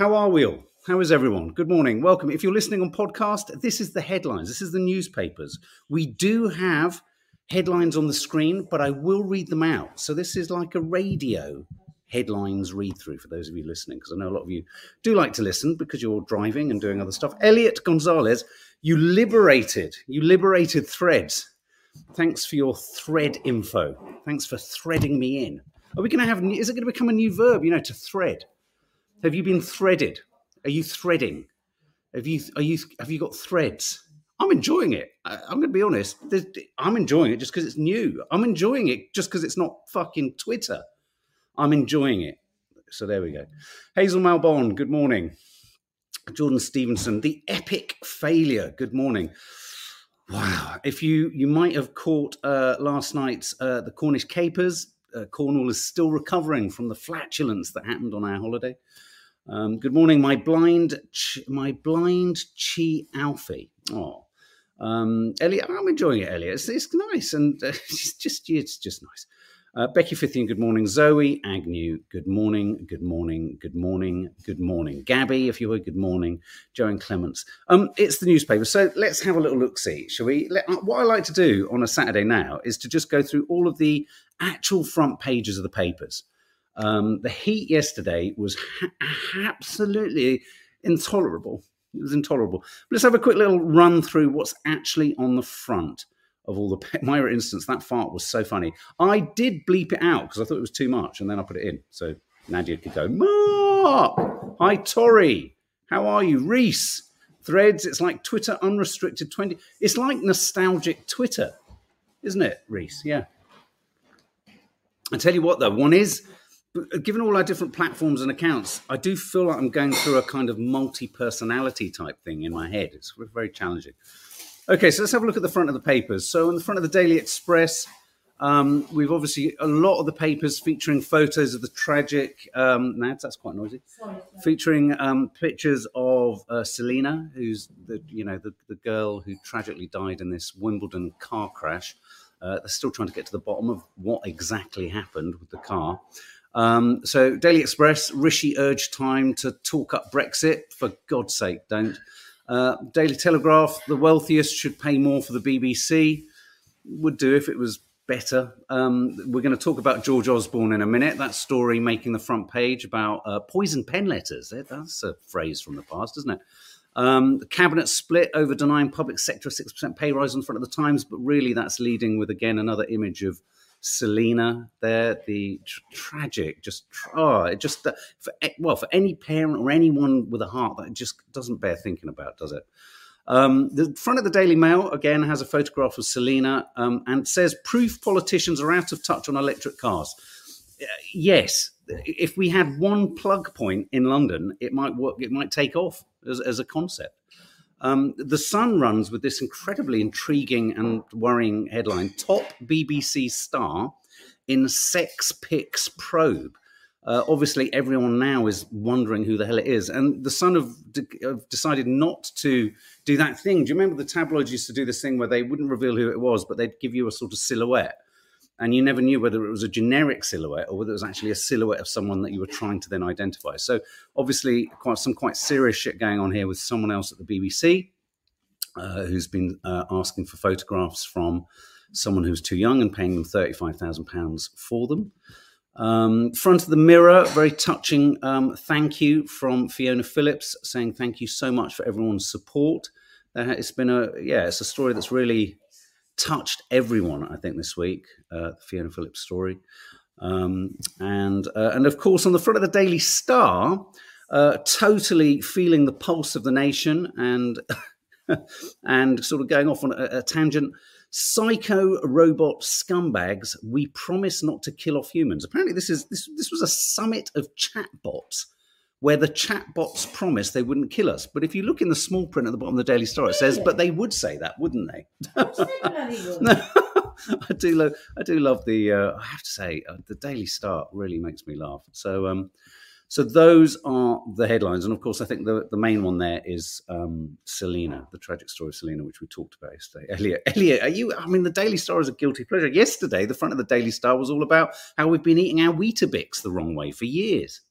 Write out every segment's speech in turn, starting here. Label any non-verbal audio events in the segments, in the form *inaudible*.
How are we all? How is everyone? Good morning. Welcome. If you're listening on podcast, this is the headlines. This is the newspapers. We do have headlines on the screen, but I will read them out. So this is like a radio headlines read through for those of you listening, because I know a lot of you do like to listen because you're driving and doing other stuff. Elliot Gonzalez, you liberated, you liberated threads. Thanks for your thread info. Thanks for threading me in. Are we going to have? Is it going to become a new verb? You know, to thread. Have you been threaded? Are you threading? Have you? Are you? Have you got threads? I'm enjoying it. I, am going to be honest. I'm enjoying it just because it's new. I'm enjoying it just because it's not fucking Twitter. I'm enjoying it. So there we go. Hazel Malbon, good morning. Jordan Stevenson, the epic failure. Good morning. Wow. If you you might have caught uh, last night's uh, the Cornish capers. Uh, Cornwall is still recovering from the flatulence that happened on our holiday. Um, good morning, my blind, my blind chi Alfie. Oh, um, Elliot, I'm enjoying it, Elliot. It's, it's nice and uh, *laughs* it's just it's just nice. Uh, Becky Fithian, good morning. Zoe Agnew, good morning, good morning, good morning, good morning. Gabby, if you would, good morning. Joan Clements. Um, it's the newspaper. So let's have a little look see, shall we? Let, uh, what I like to do on a Saturday now is to just go through all of the actual front pages of the papers. Um, the heat yesterday was ha- absolutely intolerable. It was intolerable. Let's have a quick little run through what's actually on the front of all the *laughs* Myra instance. That fart was so funny. I did bleep it out because I thought it was too much, and then I put it in so Nadia could go. Mark, hi Tori, how are you, Reese? Threads. It's like Twitter unrestricted twenty. It's like nostalgic Twitter, isn't it, Reese? Yeah. I tell you what, though, one is given all our different platforms and accounts, I do feel like I'm going through a kind of multi personality type thing in my head. It's very challenging. Okay, so let's have a look at the front of the papers. So, on the front of the Daily Express, um, we've obviously a lot of the papers featuring photos of the tragic. Um, Nads, that's quite noisy. Sorry, featuring um, pictures of uh, Selena, who's the you know the, the girl who tragically died in this Wimbledon car crash. Uh, they're still trying to get to the bottom of what exactly happened with the car. Um, so, Daily Express, Rishi urged time to talk up Brexit. For God's sake, don't. Uh, Daily Telegraph, the wealthiest should pay more for the BBC. Would do if it was better. Um, we're going to talk about George Osborne in a minute. That story making the front page about uh, poison pen letters. That's a phrase from the past, isn't it? Um, the cabinet split over denying public sector a 6% pay rise in front of the Times, but really that's leading with, again, another image of Selena there, the tr- tragic, just oh, it just for well for any parent or anyone with a heart that just doesn't bear thinking about, does it? Um, the front of the Daily Mail again has a photograph of Selena um, and says proof politicians are out of touch on electric cars. Uh, yes, if we had one plug point in London, it might work. It might take off as, as a concept. Um, the Sun runs with this incredibly intriguing and worrying headline Top BBC star in Sex Pics probe. Uh, obviously, everyone now is wondering who the hell it is. And the Sun have, de- have, decided not to do that thing. Do you remember the tabloids used to do this thing where they wouldn't reveal who it was, but they'd give you a sort of silhouette? And you never knew whether it was a generic silhouette or whether it was actually a silhouette of someone that you were trying to then identify. So obviously, quite some quite serious shit going on here with someone else at the BBC uh, who's been uh, asking for photographs from someone who's too young and paying them thirty-five thousand pounds for them. Um, front of the mirror, very touching. Um, thank you from Fiona Phillips saying thank you so much for everyone's support. Uh, it's been a yeah, it's a story that's really touched everyone, I think, this week. Uh, Fiona Phillips story, um, and uh, and of course on the front of the Daily Star, uh, totally feeling the pulse of the nation and *laughs* and sort of going off on a, a tangent. Psycho robot scumbags. We promise not to kill off humans. Apparently, this is this this was a summit of chatbots where the chatbots promised they wouldn't kill us. But if you look in the small print at the bottom of the Daily Star, it says, "But they would say that, wouldn't they?" *laughs* *laughs* I do love. I do love the. Uh, I have to say, uh, the Daily Star really makes me laugh. So, um, so those are the headlines, and of course, I think the the main one there is um, Selena, the tragic story of Selena, which we talked about yesterday. Elliot, Elliot, are you? I mean, the Daily Star is a guilty pleasure. Yesterday, the front of the Daily Star was all about how we've been eating our Weetabix the wrong way for years.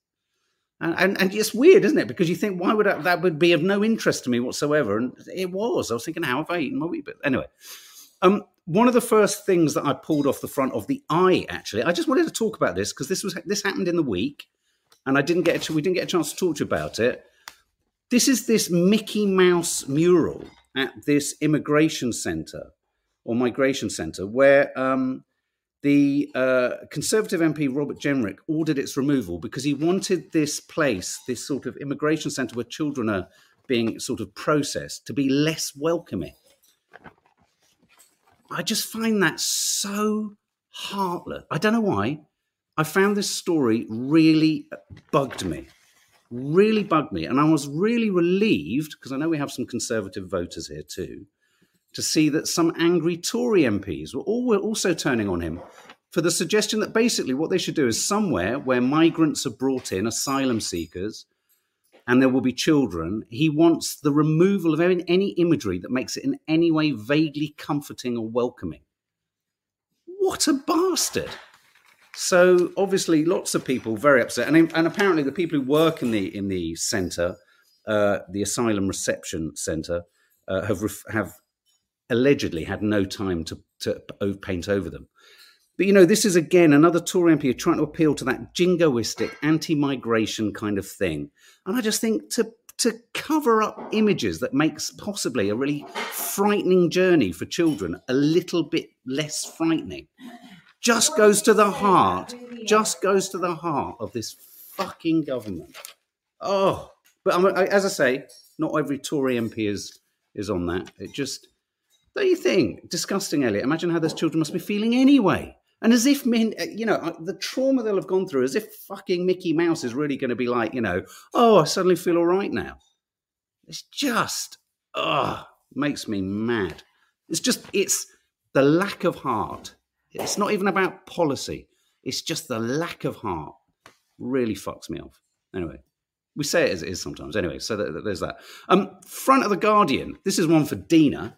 And, and, and it's weird, isn't it? Because you think, why would that, that would be of no interest to me whatsoever? And it was. I was thinking, how have I eaten my wheat? But anyway, um, one of the first things that I pulled off the front of the eye, actually, I just wanted to talk about this because this was this happened in the week, and I didn't get we didn't get a chance to talk to you about it. This is this Mickey Mouse mural at this immigration centre or migration centre where um, the uh, Conservative MP Robert Jenrick ordered its removal because he wanted this place, this sort of immigration centre where children are being sort of processed, to be less welcoming. I just find that so heartless. I don't know why. I found this story really bugged me, really bugged me. And I was really relieved, because I know we have some Conservative voters here too, to see that some angry Tory MPs were, all, were also turning on him for the suggestion that basically what they should do is somewhere where migrants are brought in, asylum seekers, and there will be children, he wants the removal of any, imagery that makes it in any way vaguely comforting or welcoming. What a bastard! So obviously, lots of people very upset, and, and apparently the people who work in the in the centre, uh, the asylum reception centre, uh, have have allegedly had no time to, to paint over them. But you know, this is again another Tory MP trying to appeal to that jingoistic anti-migration kind of thing. And I just think to to cover up images that makes possibly a really frightening journey for children a little bit less frightening just goes to the heart just goes to the heart of this fucking government oh but as i say not every tory mp is is on that it just don't you think? Disgusting, Elliot. Imagine how those children must be feeling anyway. And as if, men, uh, you know, uh, the trauma they'll have gone through, as if fucking Mickey Mouse is really going to be like, you know, oh, I suddenly feel all right now. It's just, oh, makes me mad. It's just, it's the lack of heart. It's not even about policy. It's just the lack of heart really fucks me off. Anyway, we say it as it is sometimes. Anyway, so there's that. Um, front of the Guardian. This is one for Dina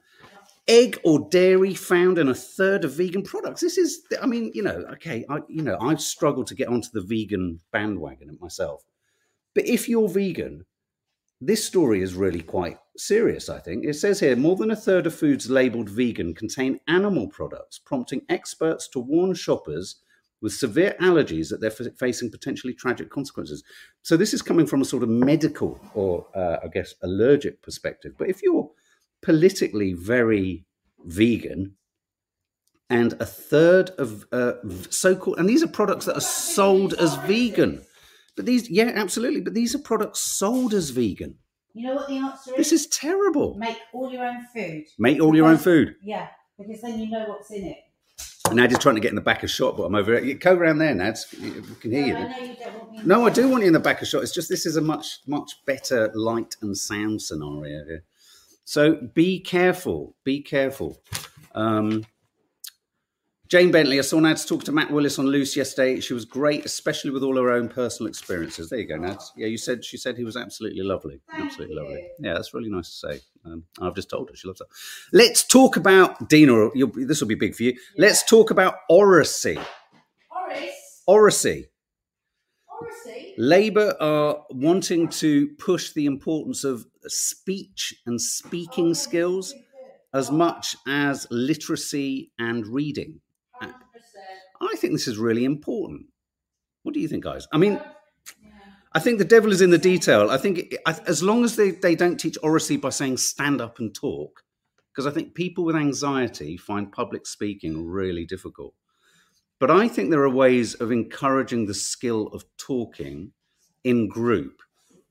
egg or dairy found in a third of vegan products. This is, I mean, you know, okay, I, you know, I've struggled to get onto the vegan bandwagon myself. But if you're vegan, this story is really quite serious, I think. It says here more than a third of foods labeled vegan contain animal products, prompting experts to warn shoppers with severe allergies that they're facing potentially tragic consequences. So, this is coming from a sort of medical or, uh, I guess, allergic perspective. But if you're politically very vegan, and a third of uh, so-called and these are products that are sold as vegan. But these, yeah, absolutely. But these are products sold as vegan. You know what the answer is? This is terrible. Make all your own food. Make all your own food. Yeah, because then you know what's in it. And Nad is trying to get in the back of shot, but I'm over it. Go around there, Nads. You can hear no, you. I know you don't want me no, I do want you in the back of shot. It's just this is a much, much better light and sound scenario here. So be careful. Be careful. Um, Jane Bentley, I saw Nads talk to Matt Willis on Loose yesterday. She was great, especially with all her own personal experiences. There you go, Nads. Yeah, you said she said he was absolutely lovely. Thank absolutely you. lovely. Yeah, that's really nice to say. Um, I've just told her she loves that. Let's talk about Dina. This will be big for you. Yeah. Let's talk about oracy. Horace. Oracy. Labour are wanting to push the importance of speech and speaking skills as much as literacy and reading. I think this is really important. What do you think, guys? I mean, I think the devil is in the detail. I think as long as they, they don't teach oracy by saying stand up and talk, because I think people with anxiety find public speaking really difficult. But I think there are ways of encouraging the skill of talking in group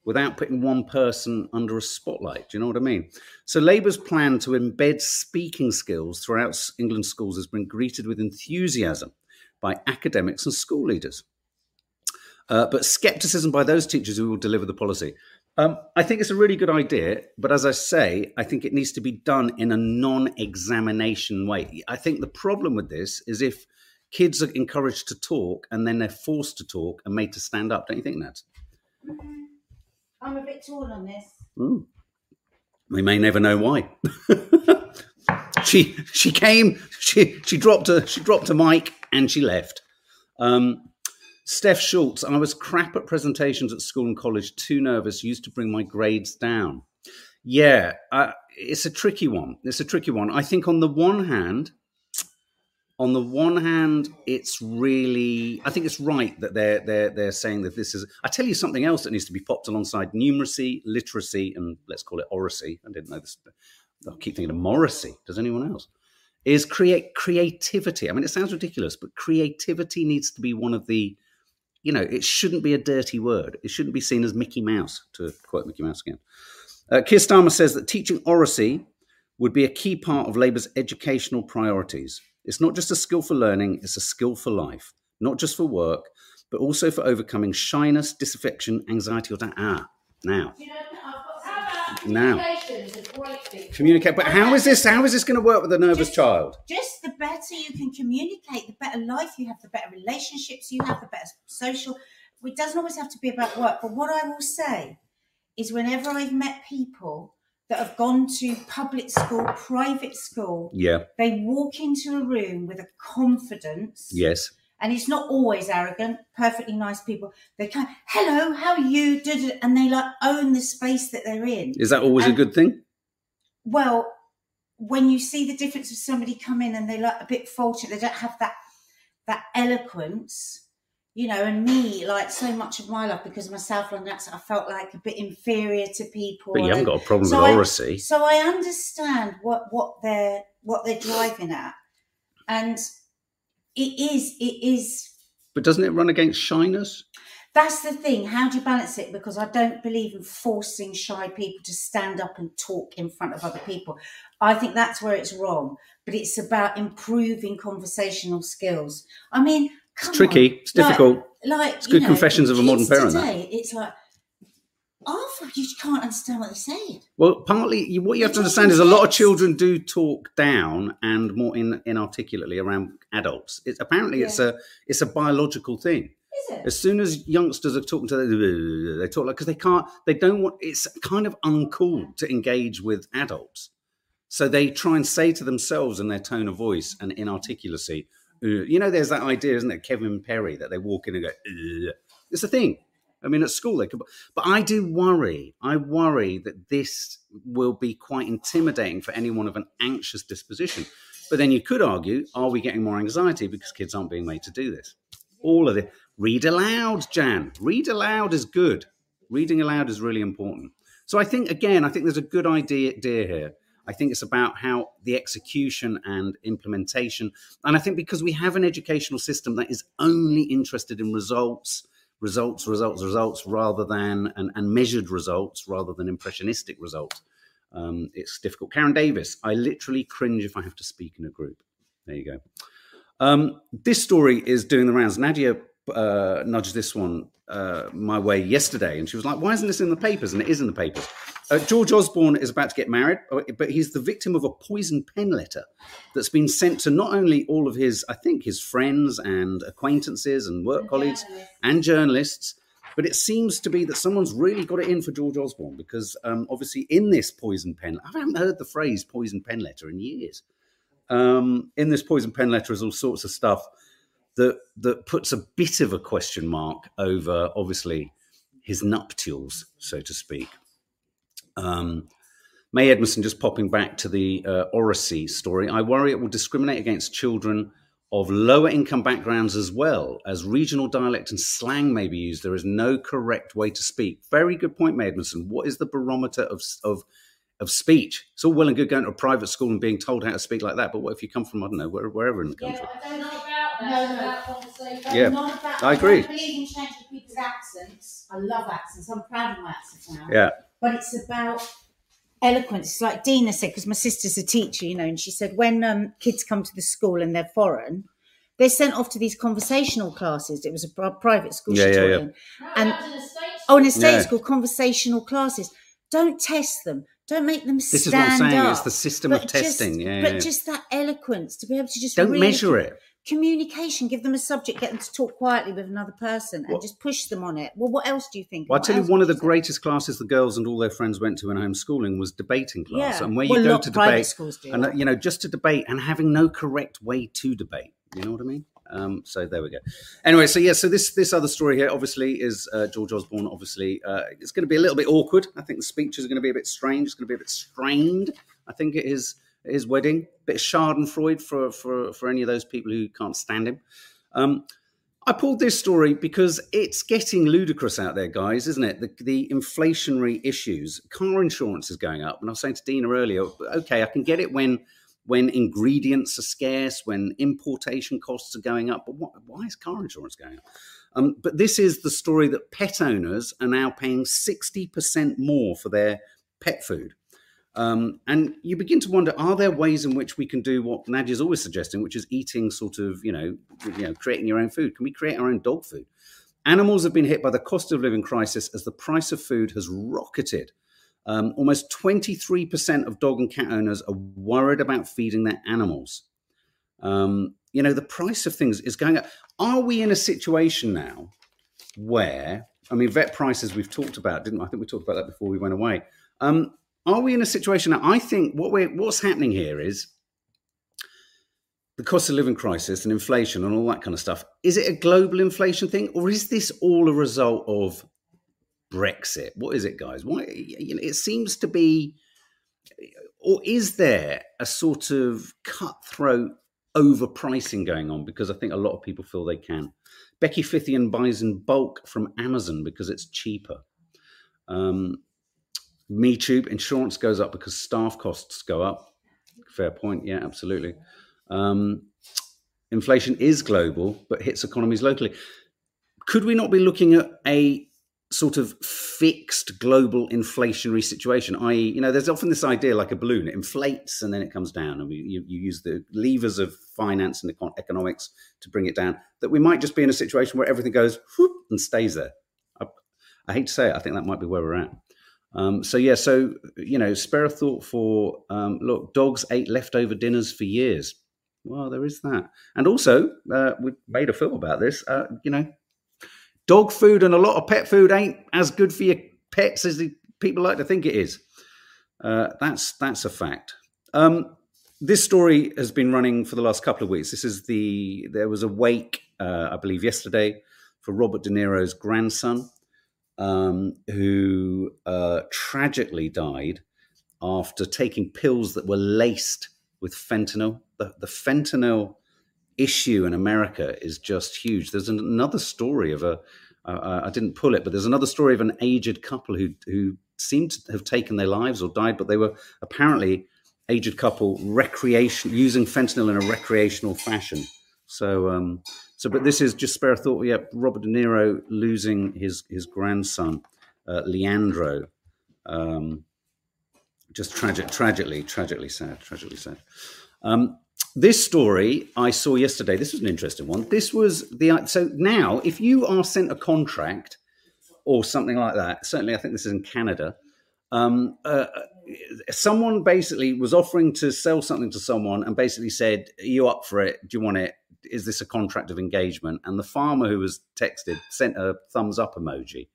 without putting one person under a spotlight. Do you know what I mean? So Labour's plan to embed speaking skills throughout England schools has been greeted with enthusiasm by academics and school leaders. Uh, but skepticism by those teachers who will deliver the policy. Um, I think it's a really good idea, but as I say, I think it needs to be done in a non examination way. I think the problem with this is if kids are encouraged to talk and then they're forced to talk and made to stand up. Don't you think, Nat? I'm a bit torn on this. Mm. We may never know why. *laughs* she she came, she she dropped a she dropped a mic and she left. Um, Steph Schultz, I was crap at presentations at school and college, too nervous, used to bring my grades down. Yeah, uh, it's a tricky one. It's a tricky one. I think on the one hand, on the one hand, it's really I think it's right that they're they're they're saying that this is I tell you something else that needs to be popped alongside numeracy, literacy, and let's call it oracy. I didn't know this. I keep thinking of Morrissey. Does anyone else? Is create creativity. I mean, it sounds ridiculous, but creativity needs to be one of the you know, it shouldn't be a dirty word. It shouldn't be seen as Mickey Mouse, to quote Mickey Mouse again. Uh, Keir Starmer says that teaching oracy would be a key part of Labour's educational priorities. It's not just a skill for learning, it's a skill for life, not just for work, but also for overcoming shyness, disaffection, anxiety, or that. Ah, now. You know, Now. communication is a great thing. Communicate. But how is this? How is this going to work with a nervous Just- child? Just the better you can communicate, the better life you have, the better relationships you have, the better social. It doesn't always have to be about work. But what I will say is, whenever I've met people that have gone to public school, private school, Yeah. they walk into a room with a confidence. Yes. and it's not always arrogant, perfectly nice people. They come, hello, how are you? Da, da, da," And they like own the space that they're in. Is that always a good thing? Well, when you see the difference of somebody come in and they like a bit faulty, they don't have that that eloquence, you know, and me, like so much of my life because of my Southland accent, I felt like a bit inferior to people. But you haven't and- got a problem so with I- oracy. so I understand what what they're what they're driving at, and it is it is But doesn't it run against shyness? that's the thing. How do you balance it? Because I don't believe in forcing shy people to stand up and talk in front of other people. I think that's where it's wrong. But it's about improving conversational skills. I mean, It's tricky. on. It's difficult. Like, like It's good know, confessions of a modern parent, that. Today, it's like, half you can't understand what they're saying. Well, partly what you have to understand is a lot of children do talk down and more in, inarticulately around adults. It's apparently it's a it's a biological thing. Is it? As soon as youngsters are talking to them, they talk like because they can't, they don't want. It's kind of uncool to engage with adults, so they try and say to themselves in their tone of voice and inarticulacy. You know, there's that idea, isn't it, Kevin Perry, that they walk in and go. "Uh." It's a thing. I mean, at school they could, but I do worry. I worry that this will be quite intimidating for anyone of an anxious disposition. But then you could argue, are we getting more anxiety because kids aren't being made to do this? All of it. Read aloud, Jan. Read aloud is good. Reading aloud is really important. So I think again, I think there's a good idea, idea here. I think it's about how the execution and implementation. And I think because we have an educational system that is only interested in results, results, results, results, rather than and, and measured results rather than impressionistic results, um, it's difficult. Karen Davis, I literally cringe if I have to speak in a group. There you go. Um, this story is doing the rounds. Nadia uh, nudged this one uh, my way yesterday, and she was like, "Why isn't this in the papers?" And it is in the papers. Uh, George Osborne is about to get married, uh, but he's the victim of a poison pen letter that's been sent to not only all of his, I think, his friends and acquaintances and work colleagues and journalists, but it seems to be that someone's really got it in for George Osborne because um, obviously in this poison pen, I haven't heard the phrase poison pen letter in years. Um, in this poison pen letter is all sorts of stuff that that puts a bit of a question mark over obviously his nuptials, so to speak. Um, May Edmondson, just popping back to the uh, oracy story, I worry it will discriminate against children of lower income backgrounds as well as regional dialect and slang may be used. There is no correct way to speak. Very good point, May Edmondson. What is the barometer of, of, of speech? It's all well and good going to a private school and being told how to speak like that, but what if you come from, I don't know, where, wherever in the country? but I don't know about that. No, no. about conversation. Yeah, not about- I agree. don't believe in changing people's accents. I love accents. I'm proud of my accent now. Yeah. But it's about eloquence. It's like Dina said, because my sister's a teacher, you know, and she said when um, kids come to the school and they're foreign, they're sent off to these conversational classes. It was a private school Yeah, she yeah, taught yeah. in. No, And- that in a state Oh, in a state Yeah. school, conversational classes. Don't test them. Don't make them This is what I'm saying. up. It's the system But of just- testing. yeah, But yeah. just that eloquence to be able to just don't really measure it. Communication. Give them a subject, get them to talk quietly with another person, and What- just push them on it. Well, what else do you think? Well, I tell you, one of the greatest classes the girls and all their friends went to in homeschooling was debating class. Yeah. And where Well, you go to debate, schools do and uh, that. you know, just to debate and having no correct way to debate. You know what I mean? Um, so there we go. Anyway, so yeah, so this this other story here, obviously, is uh, George Osborne. Obviously, uh, it's going to be a little bit awkward. I think the speeches are going to be a bit strange. It's going to be a bit strained. I think it is his wedding, bit of Schadenfreude for for for any of those people who can't stand him. Um, I pulled this story because it's getting ludicrous out there, guys, isn't it? The, the inflationary issues. Car insurance is going up, and I was saying to Dina earlier, okay, I can get it when when ingredients are scarce, when importation costs are going up, but what, why is car insurance going up? Um, but this is the story that pet owners are now paying sixty percent more for their pet food. Um, and you begin to wonder: Are there ways in which we can do what Nadia's always suggesting, which is eating sort of, you know, you know, creating your own food? Can we create our own dog food? Animals have been hit by the cost of living crisis as the price of food has rocketed. Um, almost 23% of dog and cat owners are worried about feeding their animals. Um, you know, the price of things is going up. Are we in a situation now where, I mean, vet prices we've talked about, didn't we? I think we talked about that before we went away. Um, are we in a situation now? I think what we're what's happening here is the cost of living crisis and inflation and all that kind of stuff. Is it a global inflation thing, or is this all a result of Brexit? What is it, guys? Why you know, it seems to be, or is there a sort of cutthroat overpricing going on? Because I think a lot of people feel they can. Becky Fithian buys in bulk from Amazon because it's cheaper. Um, MeTube insurance goes up because staff costs go up. Fair point. Yeah, absolutely. Um, inflation is global, but hits economies locally. Could we not be looking at a sort of fixed global inflationary situation? I.e., you know, there's often this idea like a balloon; it inflates and then it comes down, and we, you, you use the levers of finance and econ- economics to bring it down. That we might just be in a situation where everything goes whoop, and stays there. I, I hate to say it, I think that might be where we're at. Um, so yeah, so you know, spare a thought for um, look, dogs ate leftover dinners for years. Well, there is that, and also uh, we made a film about this. Uh, you know, dog food and a lot of pet food ain't as good for your pets as the people like to think it is. Uh, that's that's a fact. Um, this story has been running for the last couple of weeks. This is the there was a wake, uh, I believe, yesterday for Robert De Niro's grandson um, who uh, tragically died after taking pills that were laced with fentanyl. The, the fentanyl issue in America is just huge. There's another story of a uh, I didn't pull it, but there's another story of an aged couple who who seemed to have taken their lives or died, but they were apparently aged couple recreation using fentanyl in a recreational fashion. So um, so, but this is just spare a thought. Yeah, Robert De Niro losing his his grandson, uh, Leandro. Um, just tragic, tragically, tragically sad, tragically sad. Um, this story I saw yesterday. This was an interesting one. This was the so now if you are sent a contract or something like that, certainly I think this is in Canada. Um, uh, someone basically was offering to sell something to someone and basically said, Are you up for it? Do you want it? Is this a contract of engagement? And the farmer who was texted sent a thumbs up emoji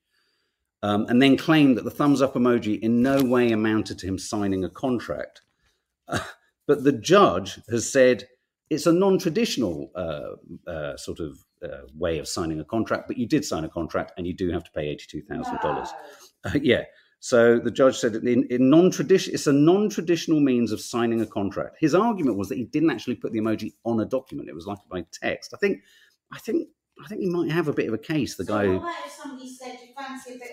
um, and then claimed that the thumbs up emoji in no way amounted to him signing a contract. Uh, *laughs* but the judge has said it's a non traditional uh, uh, sort of uh, way of signing a contract, but you did sign a contract and you do have to pay $82,000. Uh, *laughs* yeah. So the judge said in, in non-tradition, it's a non-traditional means of signing a contract. His argument was that he didn't actually put the emoji on a document; it was like by text. I think, I think, I think he might have a bit of a case. The So guy what who about if somebody said you fancy a bit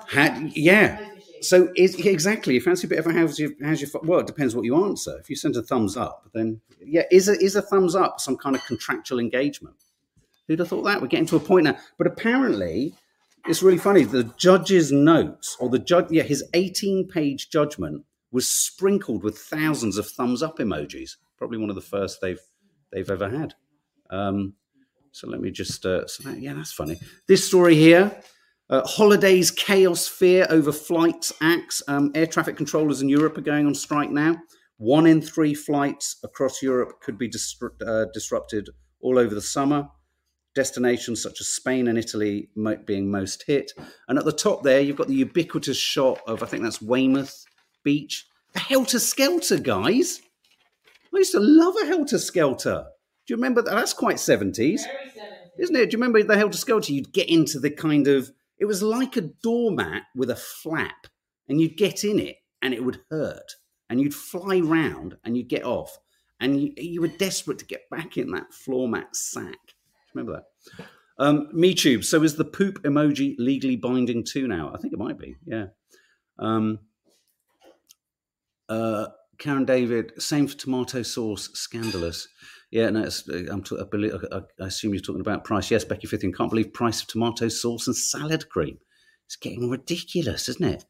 of Had- yeah. so is exactly. You fancy a bit of a how's your how's your well? It depends what you answer. If you send a thumbs up, then yeah, is a is a thumbs up some kind of contractual engagement? Who'd have thought that? We're getting to a point now. But apparently, it's really funny. The judge's notes, or the judge, yeah, his 18 page judgment was sprinkled with thousands of thumbs up emojis. Probably one of the first they've they've ever had. Um, so let me just, uh, so that, yeah, that's funny. This story here. Uh, holidays chaos fear over flights acts. Um, air traffic controllers in Europe are going on strike now. One in three flights across Europe could be disru- uh, disrupted all over the summer. Destinations such as Spain and Italy being most hit. And at the top there, you've got the ubiquitous shot of, I think that's Weymouth Beach. A helter skelter, guys. I used to love a helter skelter. Do you remember that? That's quite 70s, Very 70s. isn't it? Do you remember the Helter Skelter? You'd get into the kind of, it was like a doormat with a flap, and you'd get in it and it would hurt, and you'd fly round and you'd get off, and you, you were desperate to get back in that floor mat sack. Remember that? Um, MeTube. So is the poop emoji legally binding too now? I think it might be. Yeah. Um, uh, Karen David. Same for tomato sauce. Scandalous. Yeah. No. Uh, I'm. T- I, believe, I, I assume you're talking about price. Yes. Becky Fithian. Can't believe price of tomato sauce and salad cream. It's getting ridiculous, isn't it?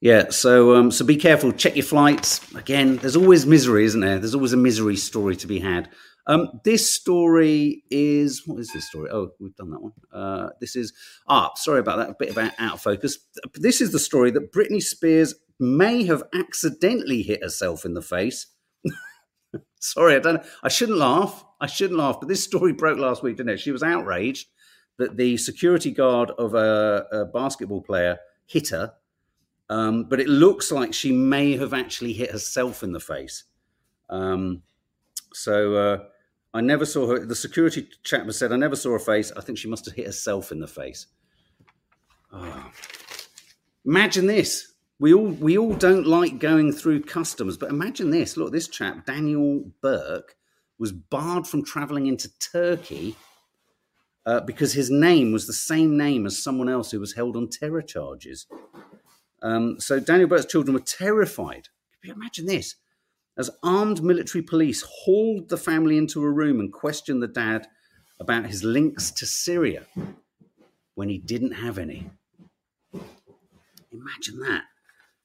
Yeah, so um, so be careful. Check your flights. Again, there's always misery, isn't there? There's always a misery story to be had. Um, this story is what is this story? Oh, we've done that one. Uh, this is ah, sorry about that. A bit about out of focus. This is the story that Britney Spears may have accidentally hit herself in the face. *laughs* sorry, I don't. I shouldn't laugh. I shouldn't laugh. But this story broke last week, didn't it? She was outraged that the security guard of a, a basketball player hit her. Um, but it looks like she may have actually hit herself in the face. Um, so uh, I never saw her. The security chap said, I never saw her face. I think she must have hit herself in the face. Oh. Imagine this. We all we all don't like going through customs, but imagine this. Look, this chap, Daniel Burke, was barred from traveling into Turkey uh, because his name was the same name as someone else who was held on terror charges. Um, so Daniel Burke's children were terrified. Imagine this? As armed military police hauled the family into a room and questioned the dad about his links to Syria when he didn't have any. Imagine that.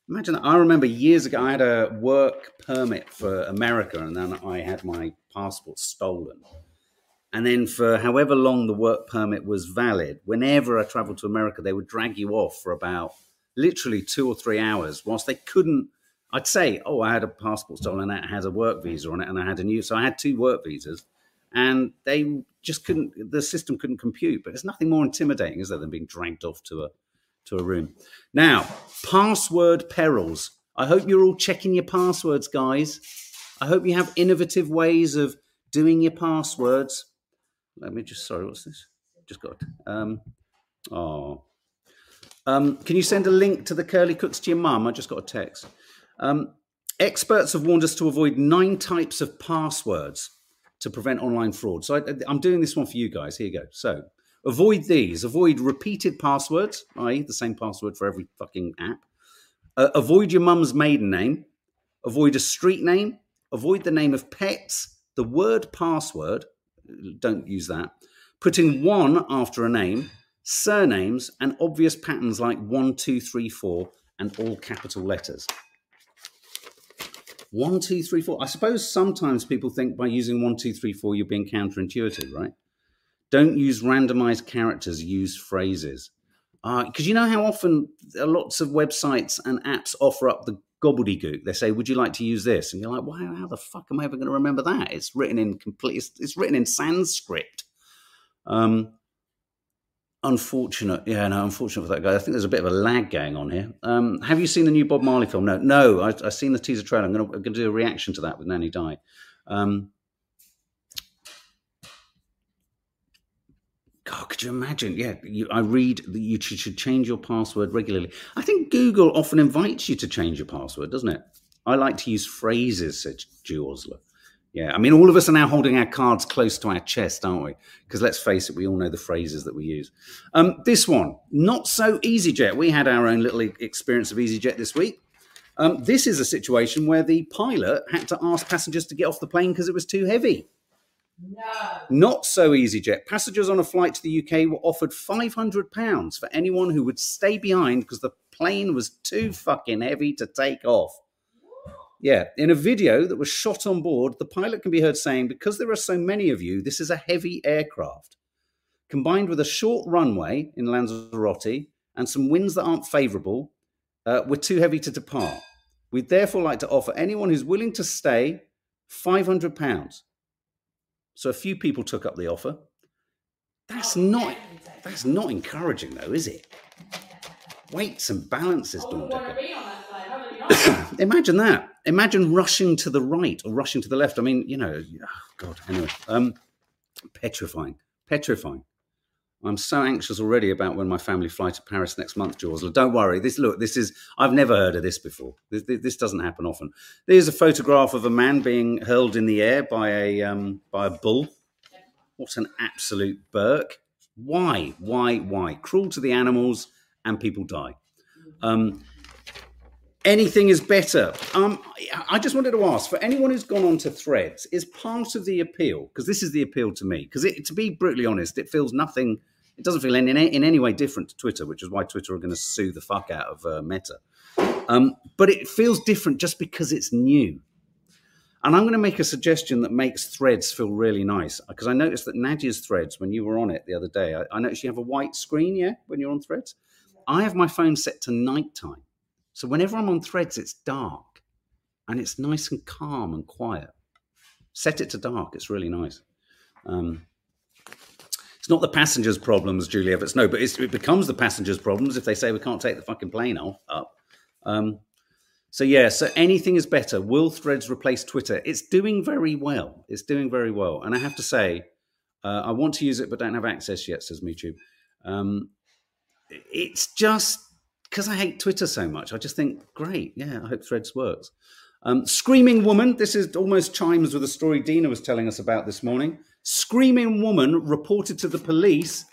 Imagine that. I remember years ago, I had a work permit for America, and then I had my passport stolen. And then, for however long the work permit was valid, whenever I traveled to America, they would drag you off for about literally two or three hours whilst they couldn't. I'd say, Oh, I had a passport stolen and it had a work visa on it, and I had a new. So I had two work visas, and they just couldn't, the system couldn't compute. But there's nothing more intimidating, is there, than being dragged off to a to a room. Now, password perils. I hope you're all checking your passwords, guys. I hope you have innovative ways of doing your passwords. Let me just sorry, what's this? Just got um oh. Um, can you send a link to the curly cooks to your mum? I just got a text. Um, experts have warned us to avoid nine types of passwords to prevent online fraud. So I, I'm doing this one for you guys. Here you go. So avoid these. Avoid repeated passwords, i.e., the same password for every fucking app. Uh, avoid your mum's maiden name. Avoid a street name. Avoid the name of pets. The word password. Don't use that. Putting one after a name. Surnames and obvious patterns like one, two, three, four, and all capital letters. One, two, three, four. I suppose sometimes people think by using one, two, three, four, you're being counterintuitive, right? Don't use randomized characters, use phrases. Because you know how often lots of websites and apps offer up the gobbledygook. They say, "Would you like to use this?" And you're like, "Wow, how the fuck am I ever going to remember that?" It's written in complete. It's, it's written in Sanskrit. Um, unfortunate, yeah, no, unfortunate for that guy. I think there's a bit of a lag going on here. Um, have you seen the new Bob Marley film? No, no, I, I've seen the teaser trailer. I'm going to do a reaction to that with Nanny Di. Um, God, could you imagine? Yeah, you, I read that you should, should change your password regularly. I think Google often invites you to change your password, doesn't it? I like to use phrases, said Jules. Yeah, I mean, all of us are now holding our cards close to our chest, aren't we? Because let's face it, we all know the phrases that we use. Um, this one, not so EasyJet. We had our own little experience of EasyJet this week. Um, this is a situation where the pilot had to ask passengers to get off the plane because it was too heavy. No. Not so EasyJet. Passengers on a flight to the UK were offered £500 for anyone who would stay behind because the plane was too fucking heavy to take off. Yeah, in a video that was shot on board, the pilot can be heard saying, Because there are so many of you, this is a heavy aircraft. Combined with a short runway in Lanzarote and some winds that aren't favourable, uh, we're too heavy to depart. We'd therefore like to offer anyone who's willing to stay £500. So a few people took up the offer. That's not that's not encouraging though, is it? Weights and balances, Dawn Decker. *coughs* Imagine that. Imagine rushing to the right or rushing to the left. I mean, you know, oh God. Anyway, um, petrifying, petrifying. I'm so anxious already about when my family fly to Paris next month, Jaws. Don't worry. This look, this is I've never heard of this before. This, this, doesn't happen often. There's a photograph of a man being hurled in the air by a um, by a bull. What an absolute Burke. Why? Why? Why? Cruel to the animals and people die. Um, anything is better. Um, I just wanted to ask for anyone who's gone on to Threads, is part of the appeal because this is the appeal to me. Because to be brutally honest, it feels nothing. It doesn't feel in, in any way different to Twitter, which is why Twitter are going to sue the fuck out of uh, Meta. Um, but it feels different just because it's new. And I'm going to make a suggestion that makes threads feel really nice because I noticed that Nadia's threads, when you were on it the other day, I, I noticed you have a white screen, yeah, when you're on threads. I have my phone set to nighttime. So whenever I'm on threads, it's dark and it's nice and calm and quiet. Set it to dark, it's really nice. Um, it's not the passengers' problems, Julie Everts, no, but it becomes the passengers' problems if they say we can't take the fucking plane off, up. Um, so yeah, so anything is better. Will Threads replace Twitter? It's doing very well. It's doing very well, and I have to say, uh, I want to use it but don't have access yet. Says MeTube. Um, it's just because I hate Twitter so much. I just think, great, yeah, I hope Threads works. Um, Screaming Woman. This is almost chimes with a story Dina was telling us about this morning. Screaming Woman reported to the police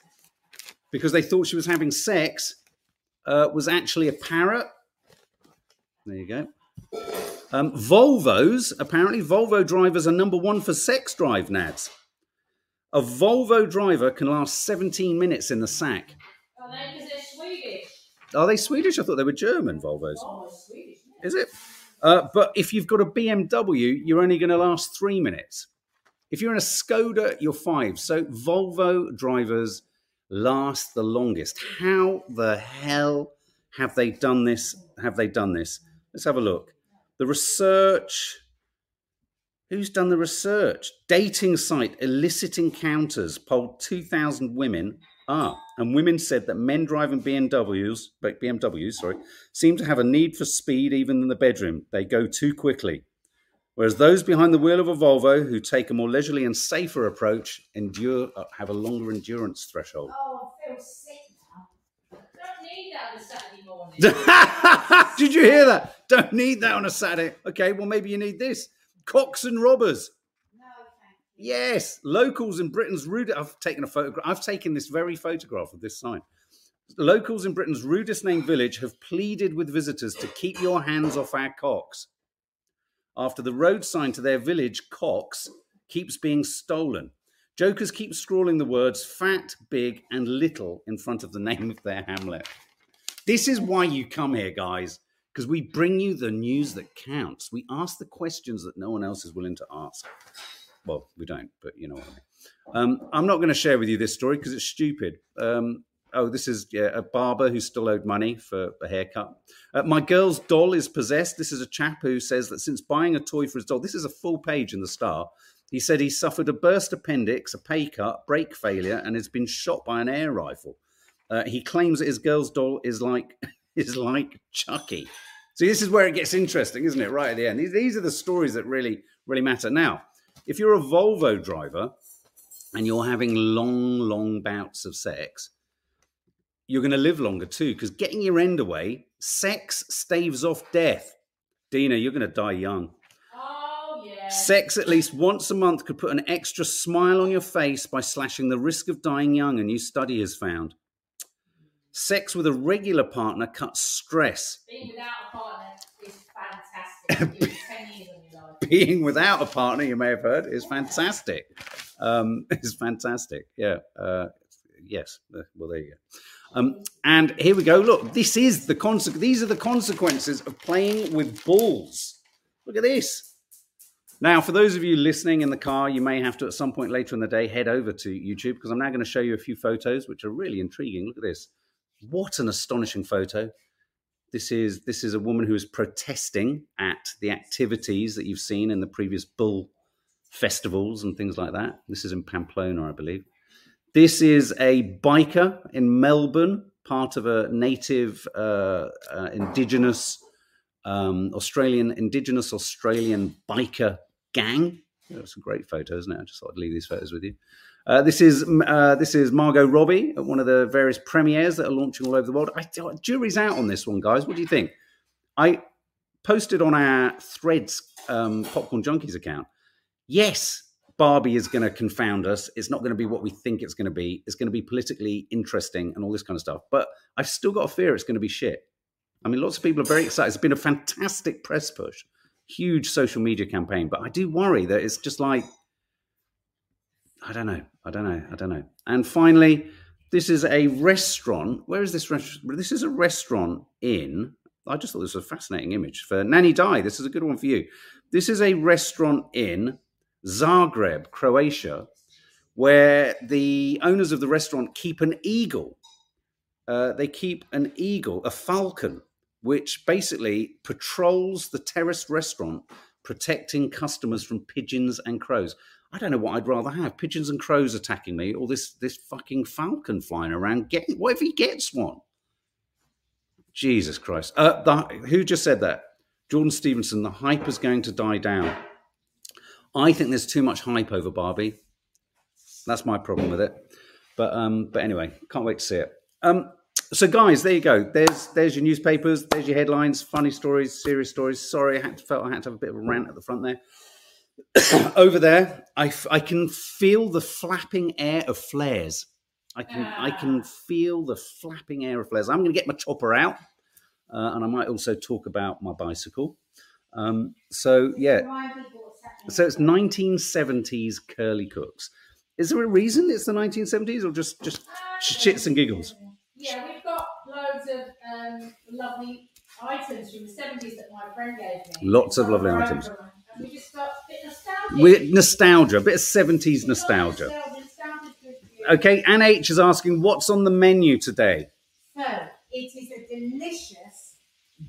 because they thought she was having sex. Uh, was actually a parrot. There you go. Um, Volvos, apparently, Volvo drivers are number one for sex drive nads. A Volvo driver can last 17 minutes in the sack. Oh, they, because they're Swedish. Are they Swedish? I thought they were German Volvos. Oh, Swedish. yeah. Is it? Uh, but if you've got a BMW, you're only going to last three minutes. If you're in a Skoda, you're five. So Volvo drivers last the longest. How the hell have they done this? Have they done this? Let's have a look. The research. Who's done the research? Dating site Illicit Encounters polled 2,000 women. Ah, and women said that men driving BMWs, BMWs, sorry, seem to have a need for speed even in the bedroom. They go too quickly. Whereas those behind the wheel of a Volvo who take a more leisurely and safer approach endure uh, have a longer endurance threshold. Oh, I feel sick now. Don't need that on a Saturday morning. *laughs* Did you hear that? Don't need that on a Saturday. Okay, well maybe you need this. Cocks and robbers. Yes, locals in Britain's rude. I've taken a photograph. I've taken this very photograph of this sign. Locals in Britain's rudest named village have pleaded with visitors to keep your hands off our cocks. After the road sign to their village, Cocks, keeps being stolen. Jokers keep scrawling the words fat, big, and little in front of the *laughs* name of their hamlet. This is why you come here, guys, because we bring you the news that counts. We ask the questions that no one else is willing to ask. Well, we don't, but you know what I mean. Um, I'm not going to share with you this story because it's stupid. Um, oh, this is yeah, a barber who still owed money for a haircut. Uh, my girl's doll is possessed. This is a chap who says that since buying a toy for his doll, this is a full page in the Star. He said he suffered a burst appendix, a pay cut, brake failure, and has been shot by an air rifle. Uh, he claims that his girl's doll is like *laughs* is like Chucky. See, this is where it gets interesting, isn't it? Right at the end, these, these are the stories that really really matter. Now, if you're a Volvo driver and you're having long, long bouts of sex, you're going to live longer too because getting your end away, sex staves off death. Dina, you're going to die young. Oh, yeah. Sex at least once a month could put an extra smile on your face by slashing the risk of dying young, a new study has found. Sex with a regular partner cuts stress. Being without a partner is fantastic. *laughs* Give you 10 years of your life. Being without a partner, you may have heard, is fantastic. Um, *laughs* is fantastic. Yeah. Uh, yes. Uh, Well, there you go. Um, and here we go. Look, this is the conse- These are the consequences of playing with balls. Look at this. Now, for those of you listening in the car, you may have to at some point later in the day head over to YouTube because I'm now going to show you a few photos which are really intriguing. Look at this. What an astonishing photo. This is this is a woman who is protesting at the activities that you've seen in the previous bull festivals and things like that. This is in Pamplona, I believe. This is a biker in Melbourne, part of a native uh, uh, indigenous um, Australian Indigenous Australian biker gang. A great photos it? I just thought I'd leave these photos with you. Uh, this is uh, this is Margot Robbie at one of the various premieres that are launching all over the world. I, jury's out on this one, guys. What do you think? I posted on our Threads um, Popcorn Junkies account. Yes, Barbie is going to confound us. It's not going to be what we think it's going to be. It's going to be politically interesting and all this kind of stuff. But I've still got a fear it's going to be shit. I mean, lots of people are very excited. It's been a fantastic press push, huge social media campaign. But I do worry that it's just like, I don't know. I don't know. I don't know. And finally, this is a restaurant. Where is this restaurant? This is a restaurant in. I just thought this was a fascinating image for Nanny Di. This is a good one for you. This is a restaurant in Zagreb, Croatia, where the owners of the restaurant keep an eagle. Uh, they keep an eagle, a falcon, which basically patrols the terraced restaurant, protecting customers from pigeons and crows. I don't know what I'd rather have: pigeons and crows attacking me, or this this fucking falcon flying around. Get what if he gets one? Jesus Christ! Uh, the, who just said that? Jordan Stevenson. The hype is going to die down. I think there's too much hype over Barbie. That's my problem with it. But um, but anyway, can't wait to see it. Um, so guys, there you go. There's there's your newspapers. There's your headlines. Funny stories, serious stories. Sorry, I had to, felt I had to have a bit of a rant at the front there. *coughs* over there, I, I can feel the flapping air of flares. I can I can feel the flapping air of flares. I'm going to get my chopper out, uh, and I might also talk about my bicycle. Um, so yeah, so it's 1970s curly cooks. Is there a reason it's the 1970s, or just just shits and giggles? Yeah, of um, lovely items from the 70s that my friend gave me. Lots of lovely items. We just got a bit nostalgic. With nostalgia, a bit of 70s nostalgia. Okay, Anne H is asking what's on the menu today. So it is a delicious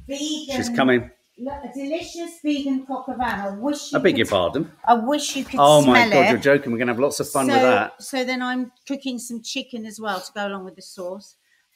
vegan. She's coming. A delicious vegan au vin. I wish you I beg could, your pardon. I wish you could Oh my god, it. you're joking. We're gonna have lots of fun so, with that. So then I'm cooking some chicken as well to go along with the sauce.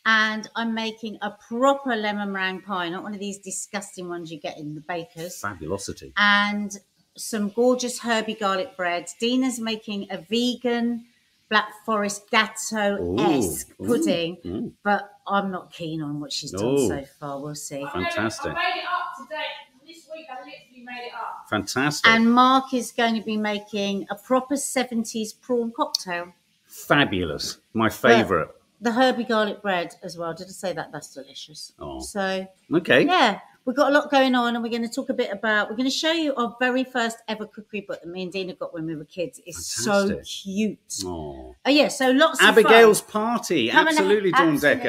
And I'm making a proper lemon meringue pie, not one of these disgusting ones you get in the bakers. Fabulosity. And some gorgeous herby garlic bread. Dina's making a vegan Black Forest gateau esque Ooh, ooh, pudding, ooh. but I'm not keen on what she's done No. so far. We'll see. I made Fantastic. I made it up today. This week I literally made it up. Fantastic. And Mark is going to be making a proper 70s prawn cocktail. Fabulous. My favourite. The herby garlic bread as well. Did I say that? That's delicious. Oh. So, Okay. yeah, we've got a lot going on, and we're going to talk a bit about. We're going to show you our very first ever cookery book that me and Dina got when we were kids. It's so cute. Oh. Oh, yeah, so lots of. Abigail's party. Come Absolutely, Dawn absolutely. Decker.